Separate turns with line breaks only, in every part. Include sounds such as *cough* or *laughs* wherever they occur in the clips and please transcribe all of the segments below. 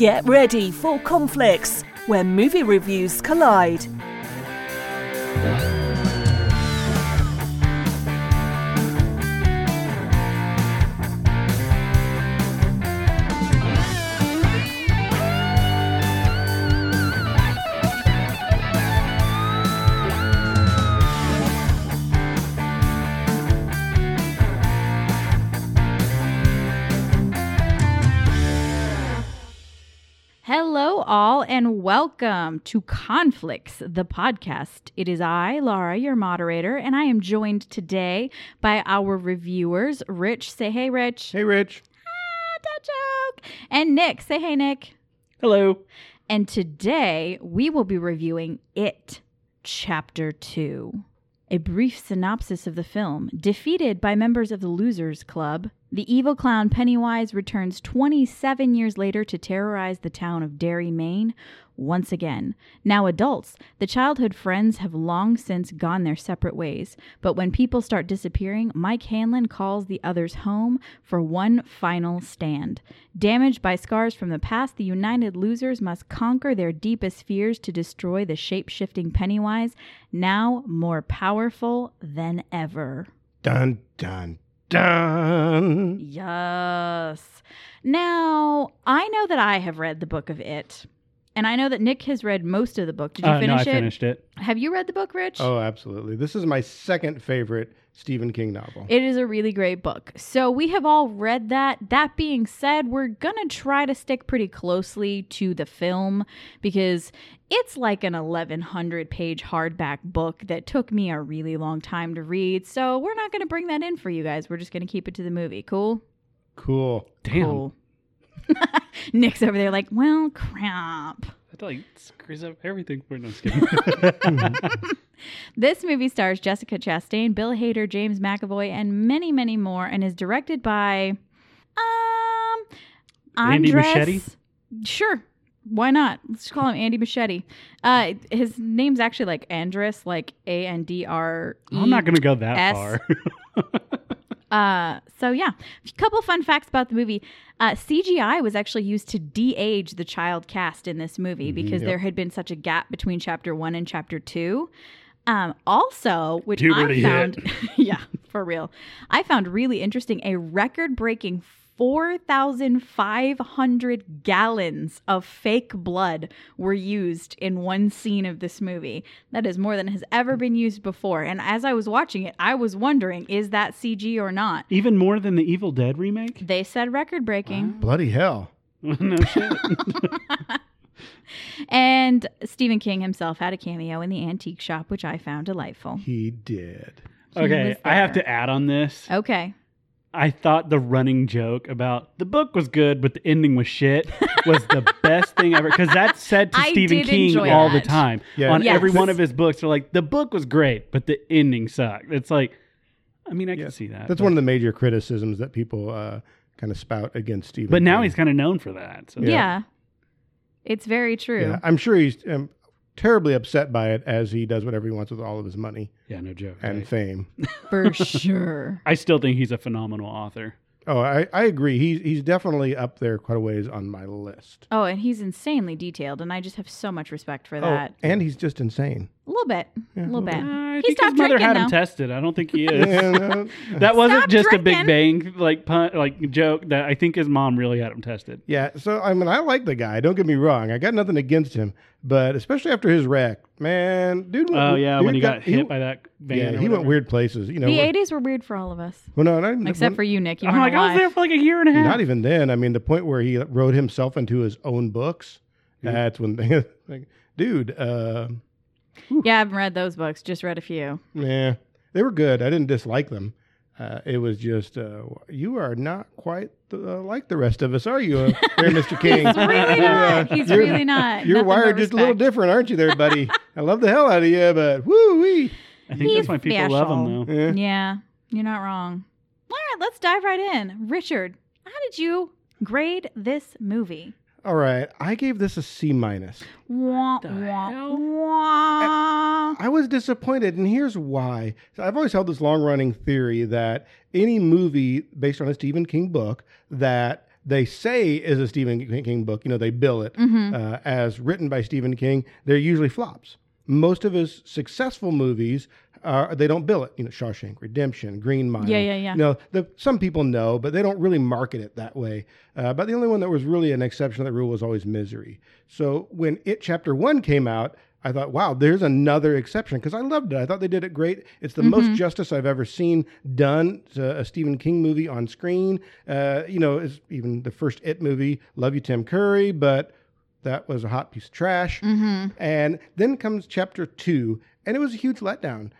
Get ready for conflicts where movie reviews collide.
And welcome to Conflicts, the podcast. It is I, Laura, your moderator, and I am joined today by our reviewers, Rich. Say hey, Rich.
Hey, Rich.
Ah, that joke. And Nick. Say hey, Nick.
Hello.
And today we will be reviewing It, Chapter 2. A brief synopsis of the film. Defeated by members of the Losers Club, the evil clown Pennywise returns 27 years later to terrorize the town of Derry, Maine once again. Now adults, the childhood friends have long since gone their separate ways, but when people start disappearing, Mike Hanlon calls the others home for one final stand. Damaged by scars from the past, the united losers must conquer their deepest fears to destroy the shape-shifting Pennywise, now more powerful than ever.
Dun, dun, dun.
Yes. Now, I know that I have read the book of it. And I know that Nick has read most of the book. Did you
Uh, no,
finish
I
it?
finished it.
Have you read the book, Rich?
Oh, absolutely. This is my second favorite Stephen King novel.
It is a really great book. So we have all read that. That being said, we're going to try to stick pretty closely to the film because it's like an 1100 page hardback book that took me a really long time to read. So we're not going to bring that in for you guys. We're just going to keep it to the movie. Cool?
cool.
Damn.
Cool. *laughs* Nick's over there like, well, crap.
That like screws up everything. We're not just. *laughs*
This movie stars Jessica Chastain, Bill Hader, James McAvoy, and many, many more, and is directed by um
Andy
Andres-
Machete?
Sure, why not? Let's just call him Andy Machete. Uh, his name's actually like Andres, like A N D R.
I'm not gonna go that
S.
far. *laughs*
Uh, so yeah, a couple fun facts about the movie. Uh, CGI was actually used to de-age the child cast in this movie because
yep.
there had been such a gap between chapter one and chapter two. Um, also, which
Puberty
I found, *laughs* yeah, for real, I found really interesting. A record-breaking. 4,500 gallons of fake blood were used in one scene of this movie. That is more than has ever been used before. And as I was watching it, I was wondering, is that CG or not?
Even more than the Evil Dead remake.
They said record breaking.
Bloody hell. *laughs*
no shit. *laughs*
And Stephen King himself had a cameo in the antique shop, which I found delightful.
He did.
He
okay, I have to add on this.
Okay.
I thought the running joke about the book was good, but the ending was shit was the *laughs* best thing ever because that's said to
I
Stephen
did
King
enjoy
all
that.
the time.
Yeah.
On
Yes.
every one of his books, they're like, the book was great, but the ending sucked. It's like, I mean, I
Yeah.
can see that.
That's
but,
one of the major criticisms that people uh, kind of spout against Stephen
But now
King.
he's kind of known for that. So.
Yeah. It's very true.
Yeah, I'm sure he's um, terribly upset by it as he does whatever he wants with all of his money
Yeah, no joke.
and
right?
fame. *laughs*
For sure.
I still think he's a phenomenal author.
Oh, I, I agree. He's he's definitely up there quite a ways on my list.
Oh, and he's insanely detailed, and I just have so much respect for oh, that.
Oh, and he's just insane.
A little bit. a little bit.
Uh, I
he
think
stopped
his mother
drinking,
had him
though.
tested. I don't think he *laughs* is.
And, *laughs*
that wasn't
Stop
just a. Big Bang like pun, like joke. That I think his mom really had him tested.
yeah, so I mean, I like the guy. Don't get me wrong. I got nothing against him, but especially after his wreck, man, dude. went-
Oh yeah,
dude
when he got, hit by that van.
Yeah, he went
whatever.
weird places. You know,
The
where-
80s were weird for all of us,
well, no, not even,
except for you, Nick. You
I'm
weren't
like, I was
alive.
there for like a year and a half.
not even then. I mean, the point where he wrote himself into his own books. That's when *laughs* they like, dude. Uh,
Yeah, I haven't read those books. Just read a few.
Yeah, they were good. I didn't dislike them. Uh, it was just uh, you are not quite uh, like the rest of us, are you, uh, there, Mister *laughs* King?
He's really not. He's
you're-
really not.
You're
Nothing
wired just a little different, aren't you, there, buddy? *laughs* I love the hell out of you, but woo wee.
I think
He's
that's why people love him though.
Yeah.
Yeah, you're not wrong. All right, let's dive right in. Richard, how did you grade this movie?
All right, I gave this a C minus.
Wah, wah, wah.
I was disappointed, and here's why. So I've always held this long running theory that any movie based on a Stephen King book that they say is a Stephen King book, you know, they bill it
Mm-hmm.
uh, as written by Stephen King, they're usually flops. Most of his successful movies, are, they don't bill it. You know, Shawshank Redemption, Green Mile.
Yeah, yeah, yeah.
You know, the, some people know, but they don't really market it that way. Uh, but the only one that was really an exception to that rule was always Misery. So when It Chapter 1 came out, I thought, wow, there's another exception because I loved it. I thought they did it great. It's the most justice I've ever seen done to a Stephen King movie on screen. Uh, you know, it's even the first It movie. Love you, Tim Curry, but that was a hot piece of trash. And then comes chapter two, and it was a huge letdown.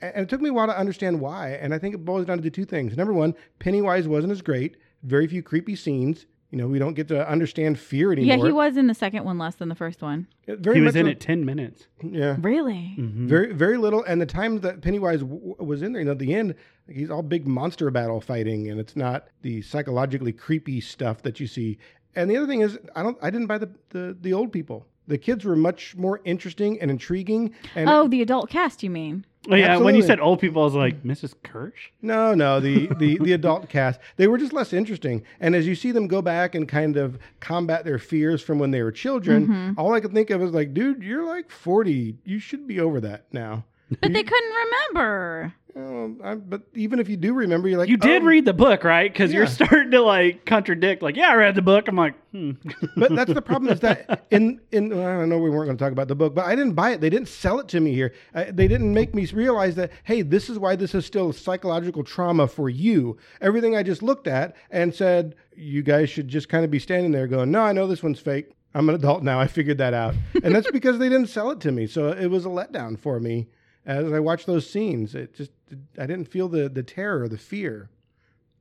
And it took me a while to understand why. And I think it boils down to two things. Number one, Pennywise wasn't as great. Very few creepy scenes. You know, we don't get to understand fear anymore.
Yeah, he was in the second one less than the first one.
Very
he was in
so-
it 10 minutes.
Yeah.
Really?
Mhm.
Very, very little. And the times that Pennywise w- was in there, you know, at the end, he's all big monster battle fighting, and it's not the psychologically creepy stuff that you see. And the other thing is, I don't, I didn't buy the the, the old people. The kids were much more interesting and intriguing. And
Oh, the adult cast, you mean?
Oh, yeah. When you said old people, I was like, Mrs. Kersh?
No, no, the, the, the adult cast, they were just less interesting. And as you see them go back and kind of combat their fears from when they were children,
Mm-hmm.
all I could think of is like, dude, you're like 40. You should be over that now.
But they couldn't remember.
Oh, I, but even if you do remember, you're like,
You did
oh.
read the book, right? Because you're
Yeah.
starting to like contradict. Like, yeah, I read the book. I'm like, hmm. *laughs*
But that's the problem is that in in well, I know we weren't going to talk about the book, but I didn't buy it. They didn't sell it to me here. Uh, they didn't make me realize that hey, this is why this is still psychological trauma for you. Everything I just looked at and said you guys should just kind of be standing there going, no, I know this one's fake. I'm an adult now. I figured that out, and that's *laughs* because they didn't sell it to me. So it was a letdown for me as I watched those scenes. It just I didn't feel the the terror, the fear.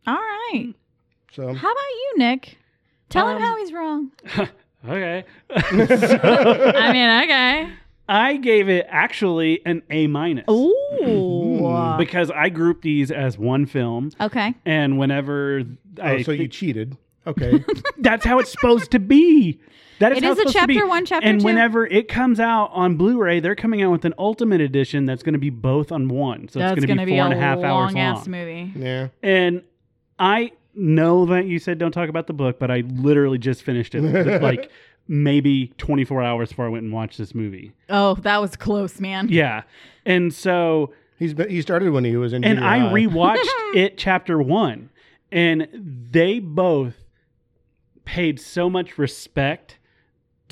All right.
So
How about you, Nick? Tell him
Um,
how he's wrong. *laughs*
okay. *laughs*
I mean, okay.
I gave it actually an A minus
Ooh.
because I grouped these as one film,
Okay.
and whenever I
oh, so you cheated. Okay. *laughs*
that's how it's supposed to be. That is
It
how
is
it's
a
supposed to be.
chapter one, chapter
and
two.
whenever it comes out on Blu-ray, they're coming out with an Ultimate Edition that's going to be both on one. So
That's
it's going to be
be a
and a half hours
long ass
long.
movie.
yeah.
And I know that you said don't talk about the book, but I literally just finished it *laughs* like maybe 24 hours before I went and watched this movie.
Oh, that was close, man.
Yeah. And so
He's been, he started when he was in
and I
high.
rewatched *laughs* it chapter 1 and they both paid so much respect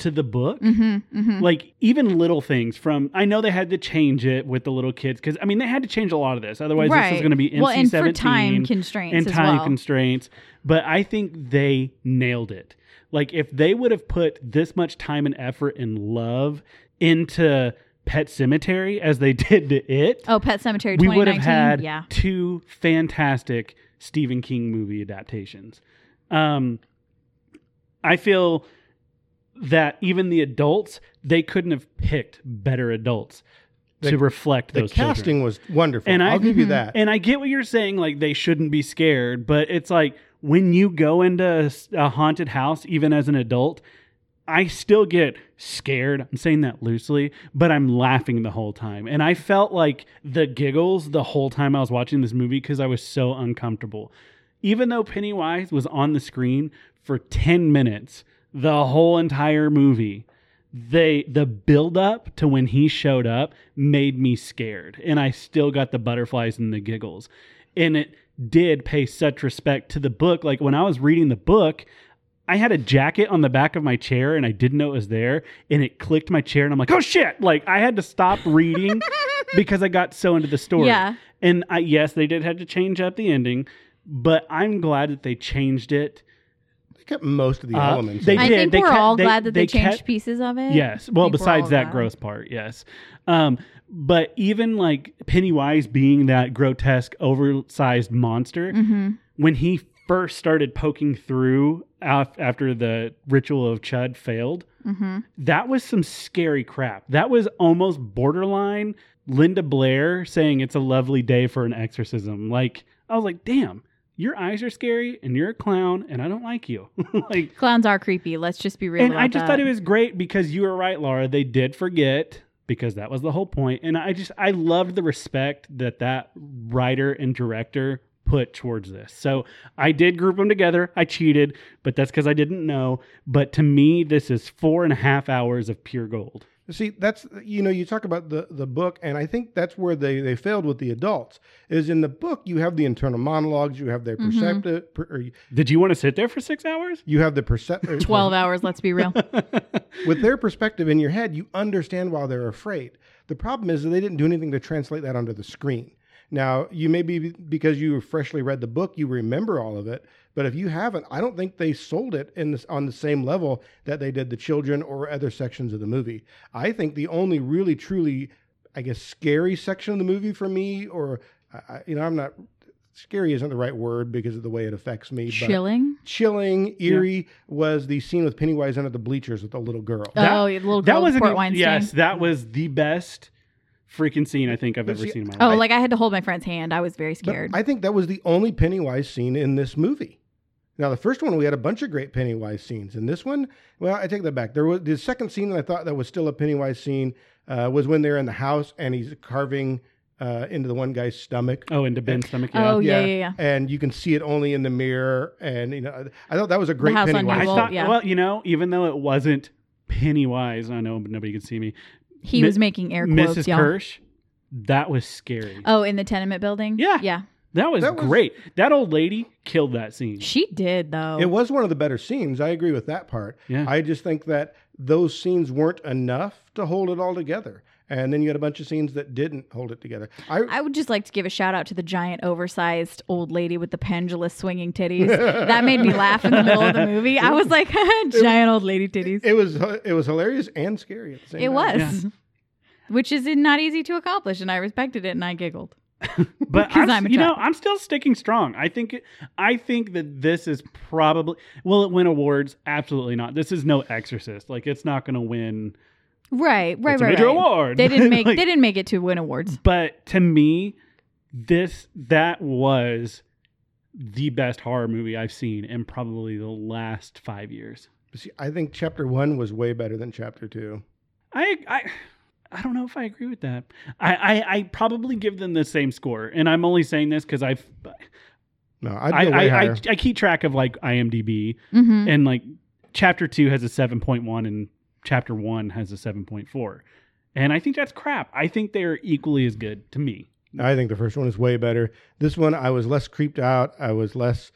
to the book.
Mm-hmm. Mm-hmm.
Like even little things from I know they had to change it with the little kids cuz I mean they had to change a lot of this otherwise this was going to be NC-17
well, and for time constraints
and time
well.
constraints. But I think they nailed it. Like if they would have put this much time and effort and love into Pet Sematary as they *laughs* did to it,
oh, Pet Sematary
we
2019.
would have had
yeah.
two fantastic Stephen King movie adaptations. Um, I feel that even the adults they couldn't have picked better adults
The-
to reflect
The
those children.
casting was wonderful.
And I-
I'll give you
Mhm.
that.
And I get what you're saying, like they shouldn't be scared, but it's like when you go into a haunted house, even as an adult, I still get scared. I'm saying that loosely, but I'm laughing the whole time. And I felt like the giggles the whole time I was watching this movie because I was so uncomfortable. Even though Pennywise was on the screen for 10 minutes, the whole entire movie, they the build up to when he showed up made me scared and i still got the butterflies and the giggles. And it did pay such respect to the book. Like when i was reading the book i had a jacket on the back of my chair and i didn't know it was there and it clicked my chair and i'm like oh shit! Like i had to stop reading *laughs* because i got so into the story.
Yeah.
and I, yes they did have to change up the ending but i'm glad that they changed it
They kept most of the
Uh,
elements.
they
in
I
it.
did.
think
They
we're
kept-
all
they-
glad that they,
they
changed
kept-
pieces of it.
Yes. Well,
think we're
besides
all
that
glad.
gross part, yes. Um, but even like Pennywise being that grotesque, oversized monster,
Mhm.
when he first started poking through af- after the ritual of Chud failed,
Mhm.
that was some scary crap. That was almost borderline Linda Blair saying it's a lovely day for an exorcism. Like, I was like, damn, your eyes are scary and you're a clown and I don't like you. *laughs* like,
Clowns are creepy. Let's just be real.
and I just
that.
thought it was great because you were right, Laura. They did forget because that was the whole point. And I just I loved the respect that that writer and director put towards this. So I did group them together. I cheated, but that's because I didn't know. But to me, this is four and a half hours of pure gold.
See, that's you know, you talk about the the book, and I think that's where they they failed with the adults. Is in the book you have the internal monologues, you have their mm-hmm. perceptive, per, or you-
Did you want to sit there for six hours?
you have the perceptive. *laughs*
12 hours, let's be real. *laughs*
with their perspective in your head, you understand why they're afraid. The problem is that they didn't do anything to translate that onto the screen. Now, you may be because you freshly read the book, you remember all of it. But if you haven't, I don't think they sold it in this, on the same level that they did the children or other sections of the movie. I think the only really, truly, I guess, scary section of the movie for me, or I- I, you know, I'm not scary isn't the right word because of the way it affects me. But
Chilling.
chilling, eerie was the scene with Pennywise under the bleachers with the little girl.
Oh, that-
oh, your little
That was
with
an,
port wine
yes, that was the best freaking scene I think I've
But
ever
see,
seen in my
oh,
life.
Oh, like I had to hold my friend's hand. I was very
But
scared.
I think that was the only Pennywise scene in this movie. Now, the first one we had a bunch of great Pennywise scenes. and this one, well, I take that back. There was the second scene that I thought that was still a Pennywise scene uh, was when they're in the house and he's carving uh, into the one guy's stomach.
oh, into Ben's stomach. Yeah.
Oh, yeah, yeah, yeah.
And you can see it only in the mirror. And you know, I thought that was a great
House on
Pennywise.
I thought,
yeah.
well, you know, even though it wasn't Pennywise, I know nobody could see me.
he
Mi-
was making air quotes,
Mrs.
y'all.
Kersh, that was scary.
Oh, in the tenement building?
Yeah.
Yeah.
That was
that was-
great. That old lady killed that scene.
She did, though.
It was one of the better scenes. I agree with that part.
Yeah.
I just think that those scenes weren't enough to hold it all together. And then you had a bunch of scenes that didn't hold it together. I,
I would just like to give a shout out to the giant, oversized old lady with the pendulous swinging titties. that made me laugh in the middle of the movie. I was like, *laughs* giant old lady titties.
it was it was hilarious and scary at the same
It
time.
was, which is not easy to accomplish, and I respected it and I giggled. *laughs*
but I'm,
I'm
you know. I'm still sticking strong. I think I think that this is probably will it win awards? Absolutely not. This is no Exorcist. Like it's not going to win.
Right, right,
It's a
right.
major
right.
award.
They didn't *laughs* make
Like-
they didn't make it to win awards.
But to me, this that was the best horror movie I've seen in probably the last five years.
See, I think chapter one was way better than chapter two.
I I I don't know if I agree with that. I I, I probably give them the same score, and I'm only saying this because I've
No, I'd
I
go way
I, I,
higher.
I keep track of like IMDb,
Mm-hmm.
and like chapter two has a seven point one, and chapter one has a seven point four, and I think that's crap. I think they're equally as good to me.
I think the first one is way better. This one, I was less creeped out. I was less,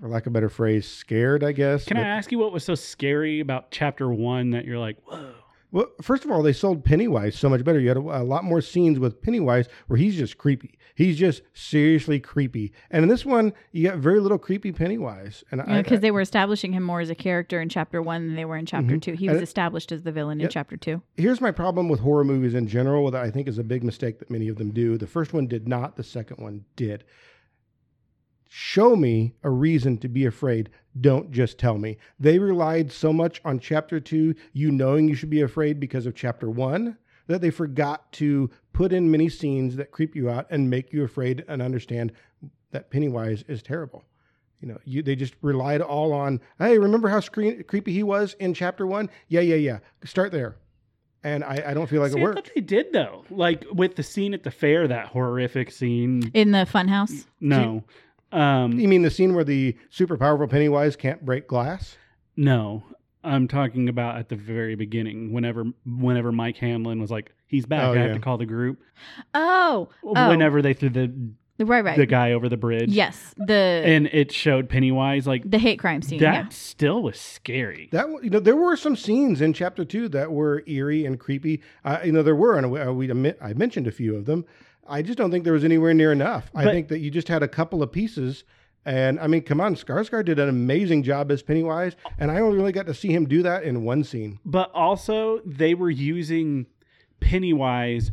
for lack of a better phrase, scared. I guess.
Can I ask you what was so scary about chapter one that you're like, whoa?
Well, first of all, they sold Pennywise so much better. You had a, a lot more scenes with Pennywise where he's just creepy. He's just seriously creepy. And in this one, you got very little creepy Pennywise. And I,
because they were establishing him more as a character in chapter one than they were in chapter mm-hmm. two. He was
And
established as the villain in
Yep.
chapter two.
here's my problem with horror movies in general that I think is a big mistake that many of them do. The first one did not, the second one did. Show me a reason to be afraid. Don't just tell me. They relied so much on chapter two, you knowing you should be afraid because of chapter one, that they forgot to put in many scenes that creep you out and make you afraid and understand that Pennywise is terrible. You know, you, they just relied all on, hey, remember how screen, creepy he was in chapter one? Yeah, yeah, yeah. Start there. And I, I don't feel like
See,
it
I
worked.
thought they did though. Like with the scene at the fair, that horrific scene.
In the funhouse.
No, um,
You mean the scene where the super powerful Pennywise can't break glass?
no. I'm talking about at the very beginning. Whenever, whenever Mike Hanlon was like, "He's back.
Oh,
I have to call the group."
Oh, oh.
Whenever they threw the
right, right.
the guy over the bridge,
yes, the
and it showed Pennywise like
the hate crime scene.
that.
yeah.
Still was scary.
That you know, there were some scenes in chapter two that were eerie and creepy. Uh, you know, there were, and we, uh, we admit, I mentioned a few of them. I just don't think there was anywhere near enough. I think that you just had a couple of pieces. And I mean, come on, Skarsgård did an amazing job as Pennywise, and I only really got to see him do that in one scene.
but also they were using Pennywise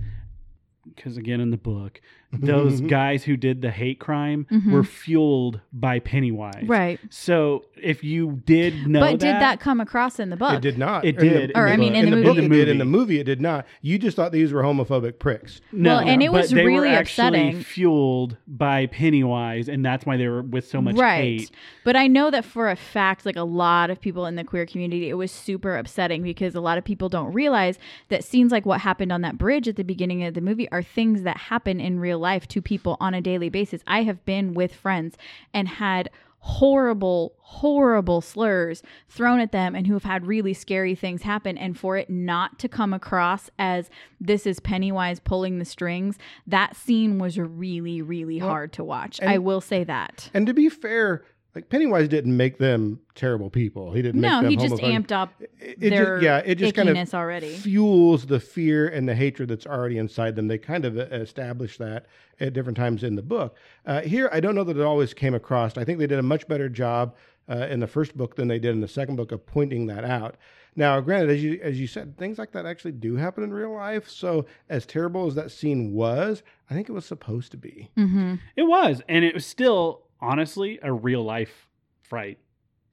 because again in the book those guys who did the hate crime
Mhm.
were fueled by Pennywise.
Right.
So if you did know
but did that come across in the book?
It did not.
It did.
in
Or, I mean,
book.
in the
book
movie.
it did. In the
movie.
movie, it did not. You just thought these were homophobic pricks.
No,
Well, and it
but
was
they were
really
actually
upsetting.
fueled by Pennywise, and that's why they were with so much
right.
hate.
But I know that for a fact, like a lot of people in the queer community, it was super upsetting because a lot of people don't realize that scenes like what happened on that bridge at the beginning of the movie are things that happen in real real life to people on a daily basis. I have been with friends and had horrible, horrible slurs thrown at them and who have had really scary things happen. And for it not to come across as this is Pennywise pulling the strings, that scene was really, really
Well,
hard to watch.
and-
I will say that.
And to be fair, like Pennywise didn't make them terrible people. He didn't.
No,
make them
he just
homophobic.
amped up
It, it
their
just, yeah, it just kind of
already.
fuels the fear and the hatred that's already inside them. They kind of uh, establish that at different times in the book. Uh, here, I don't know that it always came across. I think they did a much better job uh, in the first book than they did in the second book of pointing that out. Now, granted, as you as you said, things like that actually do happen in real life. So, as terrible as that scene was, I think it was supposed to be.
hmm
It was, and it was still honestly a real life fright.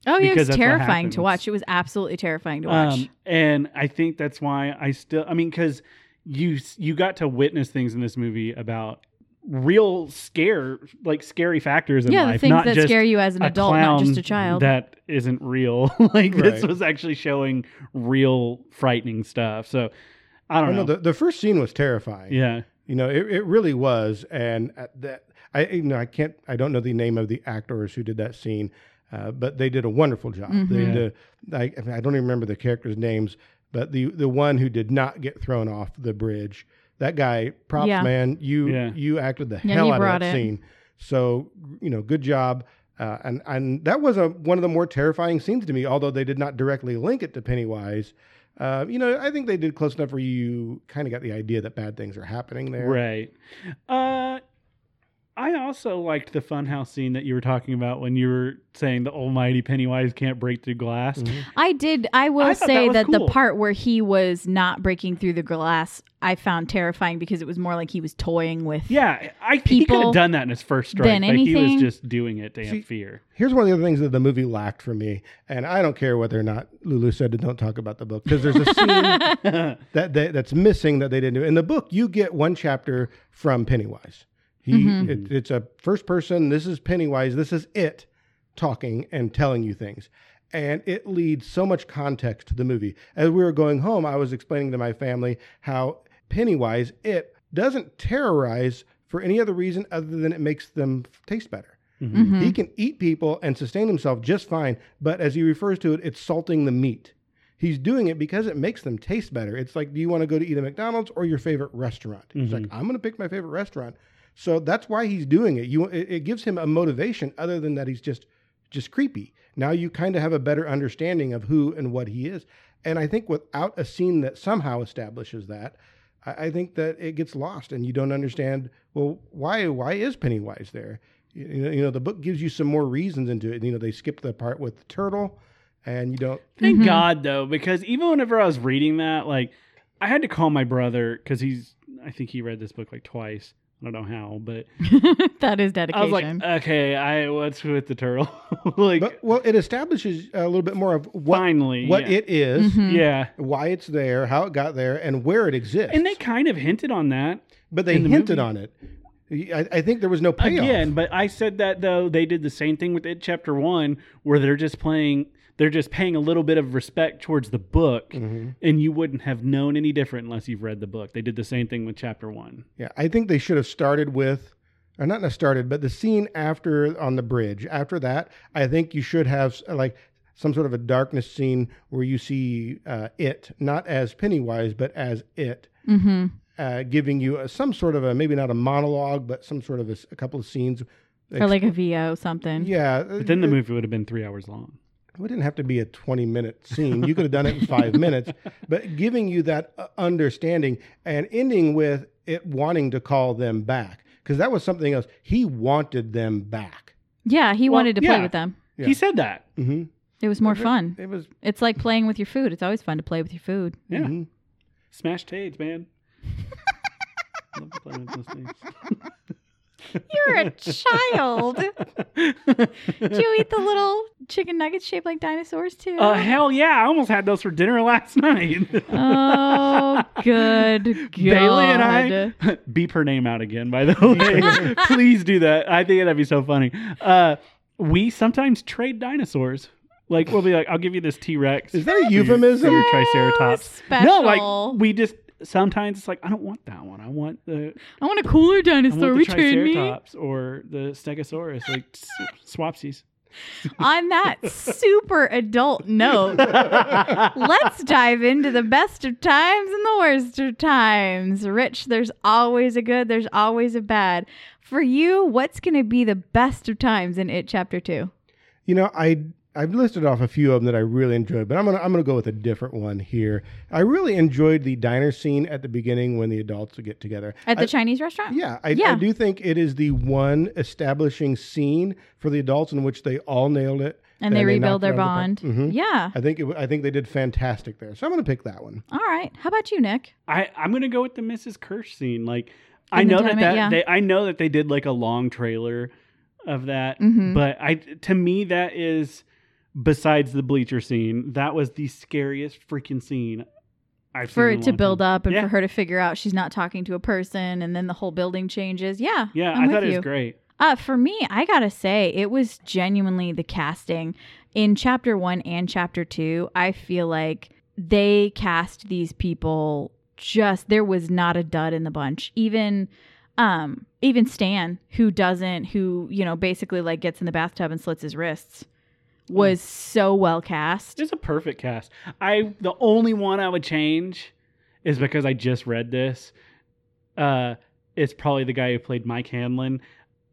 Oh, yeah, it
Because
was terrifying to watch. It was absolutely terrifying to watch.
Um, and I think that's why I still, I mean, because you you got to witness things in this movie about real scare, like scary factors in
yeah,
life,
the things
not
that
just
scare you as an adult, not just a child.
That isn't real. *laughs* like this was actually showing real frightening stuff. So I don't
Oh,
know.
no, the, the first scene was terrifying.
yeah.
You know, it, it really was, and that I you know I can't I don't know the name of the actors who did that scene, uh, but they did a wonderful job. They
Mhm.
did. I, I I don't even remember the characters' names, but the the one who did not get thrown off the bridge, that guy, props
Yeah.
man, you
Yeah.
you acted the
Yeah,
hell out of that
it.
scene. So you know, good job. Uh, and and that was a one of the more terrifying scenes to me, although they did not directly link it to Pennywise. Uh, you know, I think they did close enough where you kind of got the idea that bad things are happening there.
Right. Uh, I also liked the funhouse scene that you were talking about when you were saying the almighty Pennywise can't break through glass.
Mhm.
I did. I will
I
say
that
that,
cool.
the part where he was not breaking through the glass, I found terrifying because it was more like he was toying with.
Yeah, I he could have done that in his first strike.
than
like he was just doing it to amp
See-
fear.
Here's one of the other things that the movie lacked for me, and I don't care whether or not Lulu said to don't talk about the book because there's a *laughs* scene that they, that's missing that they didn't do. In the book, you get one chapter from Pennywise. He
Mhm.
it, it's a first person. This is Pennywise. This is it talking and telling you things, and it leads so much context to the movie. As we were going home, I was explaining to my family how Pennywise it doesn't terrorize for any other reason other than it makes them taste better.
Mhm.
He can eat people and sustain himself just fine, but as he refers to it, it's salting the meat. He's doing it because it makes them taste better. It's like, do you want to go to eat a McDonald's or your favorite restaurant? He's like, I'm going to pick my favorite restaurant. So that's why he's doing it. You, it, it gives him a motivation other than that he's just, just creepy. Now you kind of have a better understanding of who and what he is. And I think without a scene that somehow establishes that, I, I think that it gets lost and you don't understand. Well, why? Why is Pennywise there? You know, you know, the book gives you some more reasons into it. You know, they skip the part with the turtle, and you don't.
Thank
Mhm.
God though, because even whenever I was reading that, like I had to call my brother because he's I think he read this book like twice. I don't know how, but *laughs*
that is dedication.
I
dedication.
was like, okay, I what's with the turtle? *laughs* like
But well, it establishes a little bit more of what
finally,
what
yeah.
it is,
Mhm.
yeah.
why it's there, how it got there, and where it exists.
And they kind of hinted on that
but they
the
hinted
movie.
on it. I, I think there was no payoff.
again. But I said that though they did the same thing with it, chapter one, where they're just playing, they're just paying a little bit of respect towards the book,
Mhm.
and you wouldn't have known any different unless you've read the book. They did the same thing with chapter one.
Yeah, I think they should have started with, or not not started, but the scene after on the bridge. After that, I think you should have like some sort of a darkness scene where you see uh, it not as Pennywise but as it,
hmm
uh, giving you a, some sort of a maybe not a monologue but some sort of a couple of scenes.
or like a VO something.
yeah,
But then the movie would have been three hours long.
It didn't have to be a twenty minute scene. You could have done it in five minutes, but giving you that uh, understanding and ending with it wanting to call them back because that was something else. He wanted them back.
Yeah, he
Well,
wanted to play with them.
Yeah.
He said that.
Mm-hmm.
It was more fun.
It was.
It's like playing with your food. It's always fun to play with your food.
Yeah.
mhm.
Smash Tades, man. *laughs* Love to play with those things. *laughs*
You're a child. Did you eat the little chicken nuggets shaped like dinosaurs too?
Uh, hell yeah! I almost had those for dinner *laughs* last night.
oh, good God.
Bailey and I *laughs* beep her name out again. By the *laughs* way, please do that. I think that'd be so funny. Uh, we sometimes trade dinosaurs. Like we'll be like, I'll give you this T Rex.
Is that a euphemism?
Your Triceratops.
special.
No, like we just sometimes it's like I don't want that one. I want the
I want a cooler
I
dinosaur.
want the
Return me.
Or the Stegosaurus, like s- swapsies. *laughs*
On that super adult note, let's dive into the best of times and the worst of times. Rich, there's always a good, there's always a bad. For you, what's going to be the best of times in It Chapter 2?
You know, I I've listed off a few of them that I really enjoyed, but I'm gonna I'm gonna go with a different one here. I really enjoyed the diner scene at the beginning when the adults would get together.
At the
I-
Chinese restaurant?
Yeah, I,
Yeah.
I do think it is the one establishing scene for the adults in which they all nailed it,
And they rebuild their
it out of the
bond.
park. Mhm.
Yeah.
I think it, w- I think they did fantastic there. So I'm going to pick that one.
All right. How about you, Nick?
I I'm gonna go with the Mrs. Kersh scene. Like I
In the
know that that
yeah.
they I know that they did like a long trailer of that,
Mhm.
but I to me that is besides the bleacher scene that was the scariest freaking scene I've
For
seen
it to build
time.
up and
Yeah.
for her to figure out she's not talking to a person and then the whole building changes. Yeah.
Yeah,
I'm
I thought it
you.
was great.
Uh, for me, I gotta say, it was genuinely the casting. In chapter one and chapter two, I feel like they cast these people just there was not a dud in the bunch. Even um even Stan, who doesn't who, you know, basically like gets in the bathtub and slits his wrists, was so well cast.
It's a perfect cast. I the only one I would change is because I just read this. Uh, it's probably the guy who played Mike Hanlon.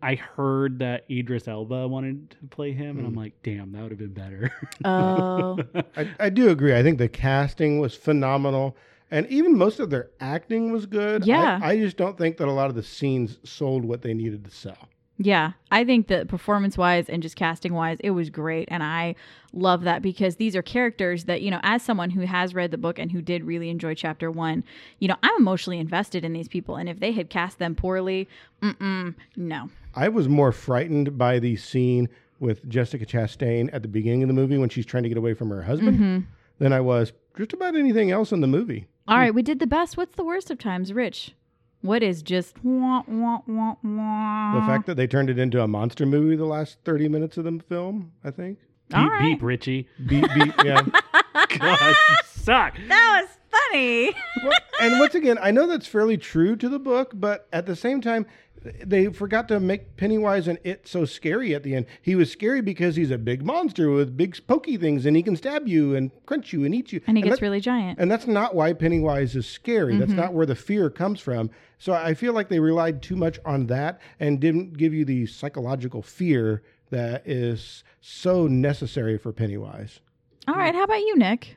I heard that Idris Elba wanted to play him, and I'm
Mm.
like, damn, that would have been better.
Oh. *laughs*
I, I do agree. I think the casting was phenomenal, and even most of their acting was good. I-
Yeah.
I, just don't think that a lot of the scenes sold what they needed to sell.
Yeah, I think that performance wise and just casting wise, it was great. And I love that because these are characters that, you know, as someone who has read the book and who did really enjoy chapter one, you know, I'm emotionally invested in these people. And if they had cast them poorly, mm-mm, no.
I was more frightened by the scene with Jessica Chastain at the beginning of the movie when she's trying to get away from her husband
hmm
than I was just about anything else in the movie.
All right, we did the best. What's the worst of times, Rich? What is just wah, wah, wah, wah?
The fact that they turned it into a monster movie the last 30 minutes of the film, I think.
beep,
All right.
beep, Richie.
Beat, beat, yeah.
God, you suck.
That was funny.
Well, and once again, I know that's fairly true to the book, but at the same time, they forgot to make Pennywise and it so scary at the end. He was scary because he's a big monster with big pokey things, and he can stab you and crunch you and eat you.
and he gets
that-
really giant.
And that's not why Pennywise is scary. That's not where the fear comes from. So I feel like they relied too much on that and didn't give you the psychological fear that is so necessary for Pennywise.
All right, how about you, Nick?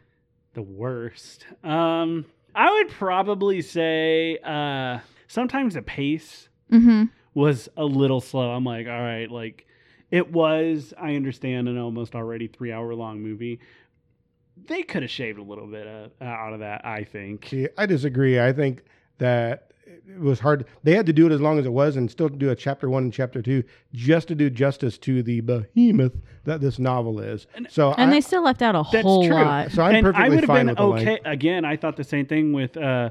The worst. Um, I would probably say uh, sometimes the pace
Mm-hmm.
was a little slow. I'm like, all right, like it was. I understand an almost already three hour long movie. They could have shaved a little bit uh, out of that. I think.
See, I disagree. I think that it was hard. They had to do it as long as it was and still do a chapter one and chapter two just to do justice to the behemoth that this novel is. So
And
I,
they still left out a
That's
whole
true.
lot.
so I'm
and I
perfectly
would have
fine
been
with the
okay.
length.
Again, I thought the same thing with uh,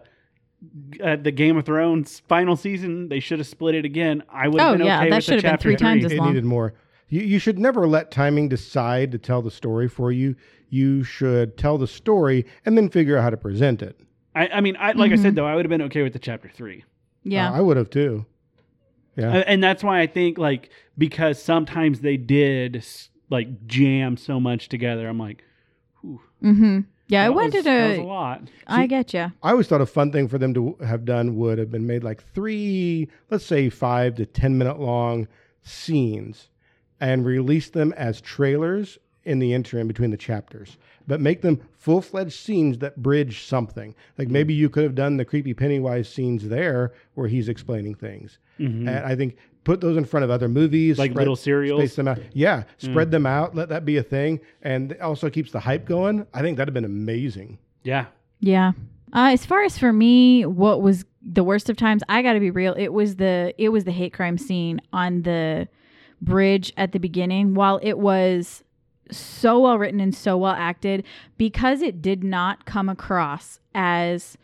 uh, the Game of Thrones final season. They should have split it again. I would have
Oh,
been
yeah,
okay
that
with
should
the
have been
chapter
three times as
it
long.
needed more. You, you should never let timing decide to tell the story for you. You should tell the story and then figure out how to present it.
I, I mean, I, like I said though, I would have been okay with the chapter three.
yeah.
Uh, I would have too. Yeah.
Uh, and that's why I think like because sometimes they did s- like jam so much together. I'm like, whew,
mm-hmm. Yeah, I
that
went
was,
to
that was a
the.
lot.
I get you.
I always thought a fun thing for them to have done would have been made like three, let's say five to 10 minute long scenes and release them as trailers in the interim between the chapters, but make them full fledged scenes that bridge something. Like maybe you could have done the creepy Pennywise scenes there where he's explaining things.
Mhm.
And I think put those in front of other movies,
Like
spread-
little serials?
space them out. Yeah, spread them out. Let that be a thing, and it also keeps the hype going. I think that'd have been amazing.
Yeah.
Yeah. Uh, as far as for me, what was the worst of times? I got to be real. It was the it was the hate crime scene on the bridge at the beginning. While it was so well written and so well acted, because it did not come across as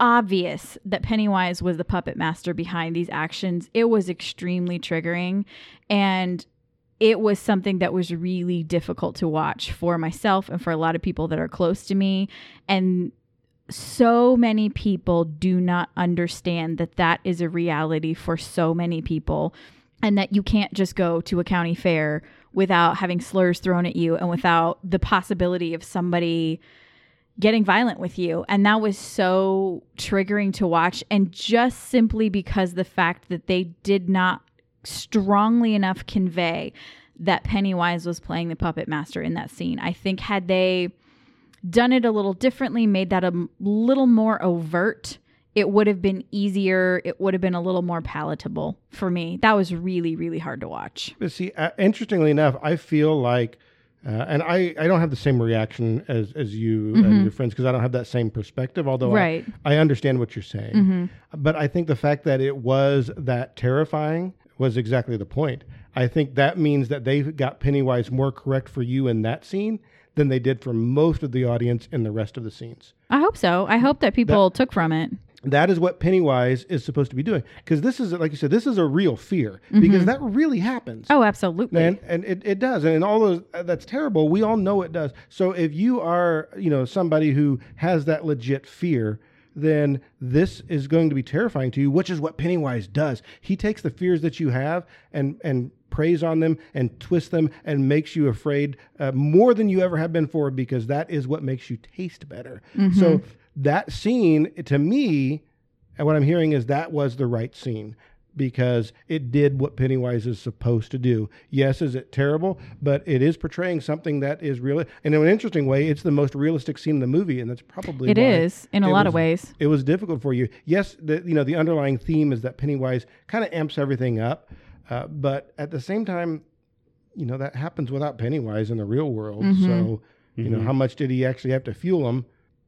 obvious that Pennywise was the puppet master behind these actions, it was extremely triggering and it was something that was really difficult to watch for myself and for a lot of people that are close to me. And so many people do not understand that that is a reality for so many people and that you can't just go to a county fair without having slurs thrown at you and without the possibility of somebody getting violent with you. And that was so triggering to watch. And just simply because the fact that they did not strongly enough convey that Pennywise was playing the puppet master in that scene. I think had they done it a little differently, made that a little more overt, it would have been easier. It would have been a little more palatable for me. That was really, really hard to watch.
But see, uh, interestingly enough, I feel like, uh, and I, I don't have the same reaction as, as you and your friends because I don't have that same perspective. Although I-
Mm-hmm. Right. Mm-hmm.
I, understand what you're saying, but I think the fact that it was that terrifying was exactly the point. I think that means that they got Pennywise more correct for you in that scene than they did for most of the audience in the rest of the scenes.
I hope so. I hope that people took from it.
That is what Pennywise is supposed to be doing because this is, like you said, this is a real fear
Mm-hmm.
because that really happens.
Oh, absolutely.
And and it, it does, and all those uh, that's terrible. We all know it does. So if you are, you know, somebody who has that legit fear, then this is going to be terrifying to you, which is what Pennywise does. He takes the fears that you have and and preys on them and twists them and makes you afraid uh, more than you ever have been before because that is what makes you taste better. So that scene to me and what I'm hearing is that was the right scene because it did what Pennywise is supposed to do. Yes, is it terrible? But it is portraying something that is real. And in an interesting way, it's the most realistic scene in the movie, and that's probably
It
why
is in a
it
lot of ways.
It was difficult for you. Yes, the you know the underlying theme is that Pennywise kind of amps everything up, uh, but at the same time, you know that happens without Pennywise in the real world.
Mm-hmm.
So you know how much did he actually have to fuel him?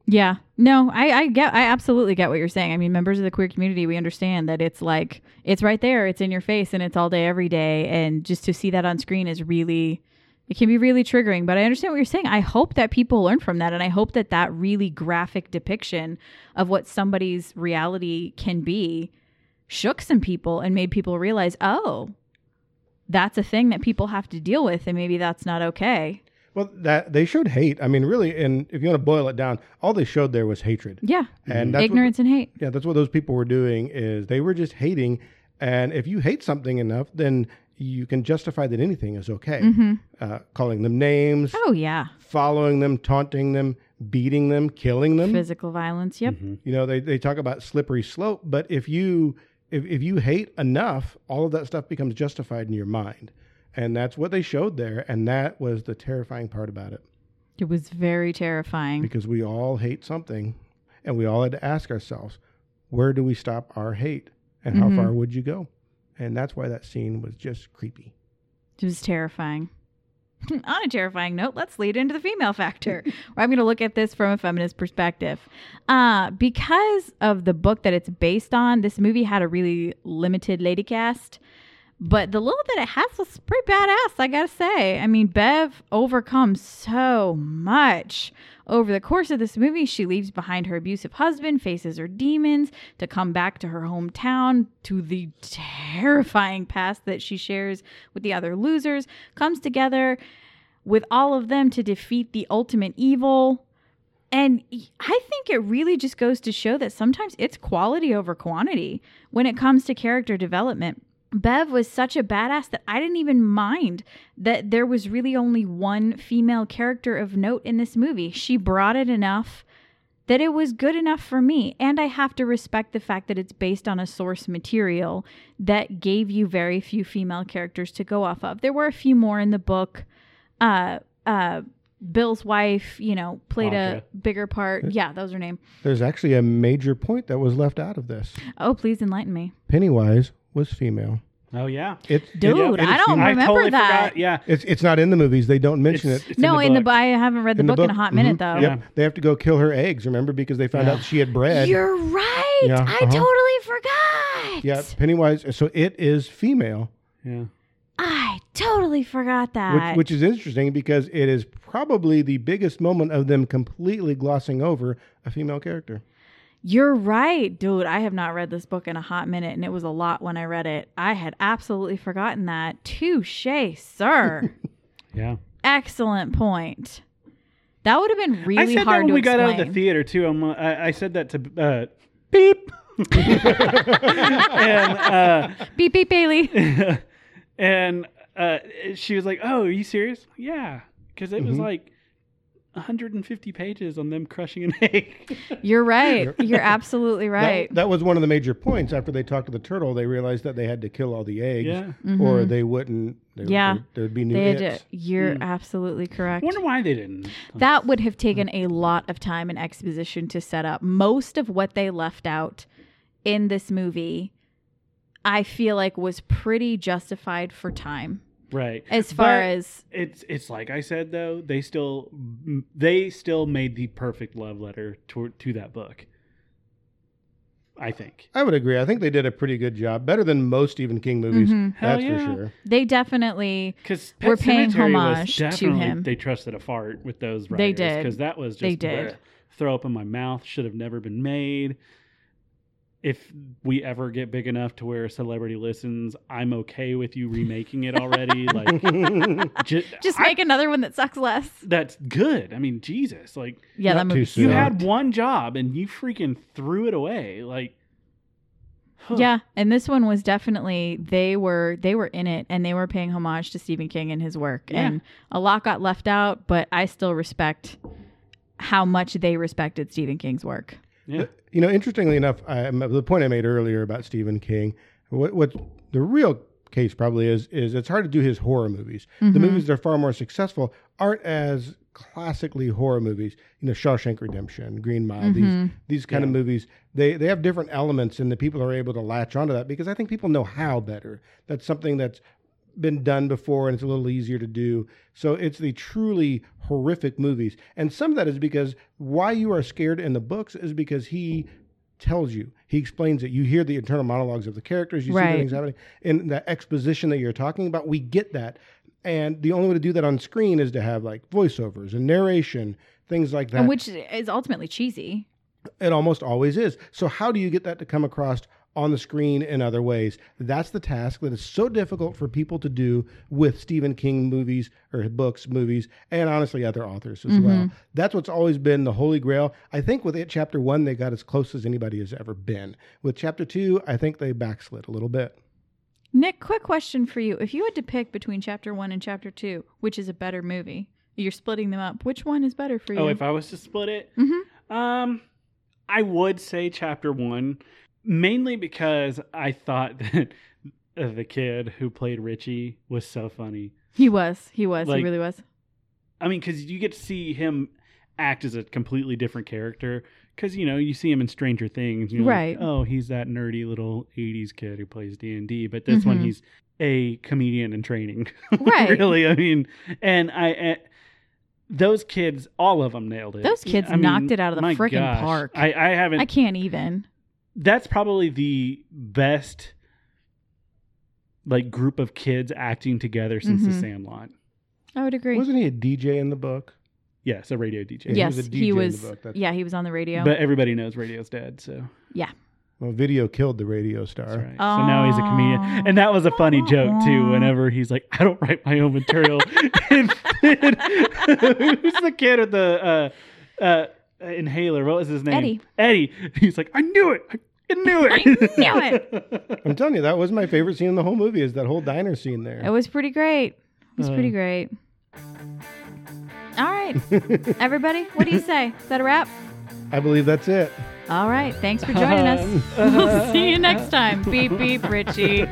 Yeah. No, I, I get I absolutely get what you're saying. I mean, members of the queer community, we understand that it's like it's right there, it's in your face and it's all day every day and just to see that on screen is really it can be really triggering, but I understand what you're saying. I hope that people learn from that and I hope that that really graphic depiction of what somebody's reality can be shook some people and made people realize, "Oh, that's a thing that people have to deal with and maybe that's not okay."
Well, that they showed hate. I mean, really, and if you want to boil it down, all they showed there was hatred.
Yeah.
And that's what-
Ignorance and hate.
Yeah, that's what those people were doing is they were just hating. And if you hate something enough, then you can justify that anything is okay. Uh, calling them names,
Oh yeah.
following them, taunting them, beating them, killing them.
Physical violence. Yep.
You know, they, they talk about slippery slope, but if you if, if you hate enough, all of that stuff becomes justified in your mind. And that's what they showed there. And that was the terrifying part about it.
It was very terrifying.
Because we all hate something and we all had to ask ourselves, where do we stop our hate? And how far would you go? And that's why that scene was just creepy.
It was terrifying. *laughs* On a terrifying note, let's lead into the female factor. where *laughs* I'm going to look at this from a feminist perspective. Uh, because of the book that it's based on, this movie had a really limited lady cast. But the little that it has was pretty badass, I gotta say. I mean, Bev overcomes so much. Over the course of this movie, she leaves behind her abusive husband, faces her demons, to come back to her hometown, to the terrifying past that she shares with the other losers, comes together with all of them to defeat the ultimate evil. And I think it really just goes to show that sometimes it's quality over quantity when it comes to character development. Bev was such a badass that I didn't even mind that there was really only one female character of note in this movie. She brought it enough that it was good enough for me. And I have to respect the fact that it's based on a source material that gave you very few female characters to go off of. There were a few more in the book. Uh, uh, Bill's wife, you know, played a bigger part. Yeah, that was her name.
There's actually a major point that was left out of this.
Oh, please enlighten me.
Pennywise was female.
Oh yeah.
It's
Dude,
it- it is
I don't
female.
I
remember
totally
that.
forgot. Yeah.
It's it's not in the movies. They don't mention
It's-
it.
it's
no, in the,
book.
book. I haven't read the,
In
book, in a hot minute,
Mhm.
though.
Yep. They have to go kill her eggs, remember, because they found
Yeah.
out she had bred.
You're right.
Yeah,
I
uh-huh.
totally forgot.
yeah, Pennywise. So it is female,
Yeah.
I totally forgot that.
which, which is interesting because it is probably the biggest moment of them completely glossing over a female character.
You're right, dude. I have not read this book in a hot minute, and it was a lot when I read it. I had absolutely forgotten that. Touche, sir. *laughs*
Yeah.
Excellent point. That would have been really
I said that
hard
when
to
we got out of the theater too. I'm, uh, I, I said that to uh, beep, *laughs* and uh,
beep beep Bailey. *laughs*
and uh, she was like, "Oh, are you serious?" Yeah, because it was
Mhm.
like 150 pages on them crushing an *laughs* egg.
You're right. You're absolutely *laughs* right.
That, was one of the major points. After they talked to the turtle, they realized that they had to kill all the eggs,
yeah,
or
Mhm.
they wouldn't. There,
Yeah.
there, there'd be new
They had to, you're
Mm.
absolutely correct.
I wonder why they didn't.
That would have taken a lot of time and exposition to set up. Most of what they left out in this movie, I feel like was pretty justified for time.
Right.
As far
But
as
it's it's like I said though, they still they still made the perfect love letter to to that book. I think.
I would agree. I think they did a pretty good job, better than most Stephen King movies.
Mhm.
That's
yeah.
for sure.
they definitely
Because
We're paying homage to him.
They trusted a fart with those writers.
They did.
because that was just
They did.
bleh, throw up in my mouth. Should have never been made. If we ever get big enough to where a celebrity listens, I'm okay with you remaking it already. *laughs* like, ju-
just
I-
make another one that sucks less.
that's good. I mean, Jesus, like
Yeah, that
Not
movie.
you had one job and you freaking threw it away. Like, huh.
Yeah, and this one was definitely they were they were in it and they were paying homage to Stephen King and his work.
Yeah.
And a lot got left out, but I still respect how much they respected Stephen King's work.
Yeah.
You know, interestingly enough, I, the point I made earlier about Stephen King, what, what the real case probably is, is it's hard to do his horror movies. The
Mhm.
movies that are far more successful aren't as classically horror movies. You know, Shawshank Redemption, Green Mile,
Mhm.
these these kind of movies. They they have different elements, and the people are able to latch onto that because I think people know how better. That's something that's been done before and it's a little easier to do. So it's the truly horrific movies. And some of that is because why you are scared in the books is because he tells you. He explains it. You hear the internal monologues of the characters, you see
Right.
the things happening. And that exposition that you're talking about, we get that. And the only way to do that on screen is to have like voiceovers and narration, things like that.
And which is ultimately cheesy.
It almost always is. So how do you get that to come across on the screen in other ways? That's the task that is so difficult for people to do with Stephen King movies or books, movies, and honestly other authors as well. That's what's always been the holy grail. I think with it chapter 1 they got as close as anybody has ever been. With chapter 2, I think they backslid a little bit.
Nick, quick question for you. If you had to pick between chapter one and chapter two, which is a better movie? You're splitting them up. Which one is better for you?
Oh, if I was to split it,
mm-hmm.
um, I would say chapter one, mainly because I thought *laughs* that the kid who played Richie was so funny.
he was. He was.
Like-
he really was.
I mean, because you get to see him act as a completely different character. Because you know you see him in Stranger Things,
Right.
Like, oh, he's that nerdy little '80s kid who plays D and D. But this one,
Mhm.
he's a comedian in training. *laughs*
Right.
really, I mean, and I. Uh, those kids, all of them nailed it.
Those kids
I mean,
knocked it out of the
freaking
park.
I, I haven't.
I can't even.
That's probably the best like group of kids acting together since the
Mhm.
Sandlot.
I would agree.
Wasn't he a DJ in the book?
Yes, a radio DJ.
Yeah, he
yes,
was a DJ
he
in the
was.
book, that's-
Yeah, he was on the radio.
But everybody knows radio's dead, so yeah.
Well, video killed the radio star.
that's right. So now he's a comedian. And that was a funny joke too, whenever he's like, I don't write my own material. and *laughs* then, *laughs* who's the kid with the uh, uh, inhaler? What was his name?
Eddie.
Eddie. *laughs* He's like, I knew it. I knew it. *laughs*
I knew
it. *laughs*
I'm telling you, that was my favorite scene in the whole movie. Is that whole diner scene there?
It was pretty great. It was
Uh.
pretty great. All right, everybody, what do you say? Is that a wrap?
I believe that's it.
All right, thanks for joining us. we'll see you next time. Beep beep, Richie.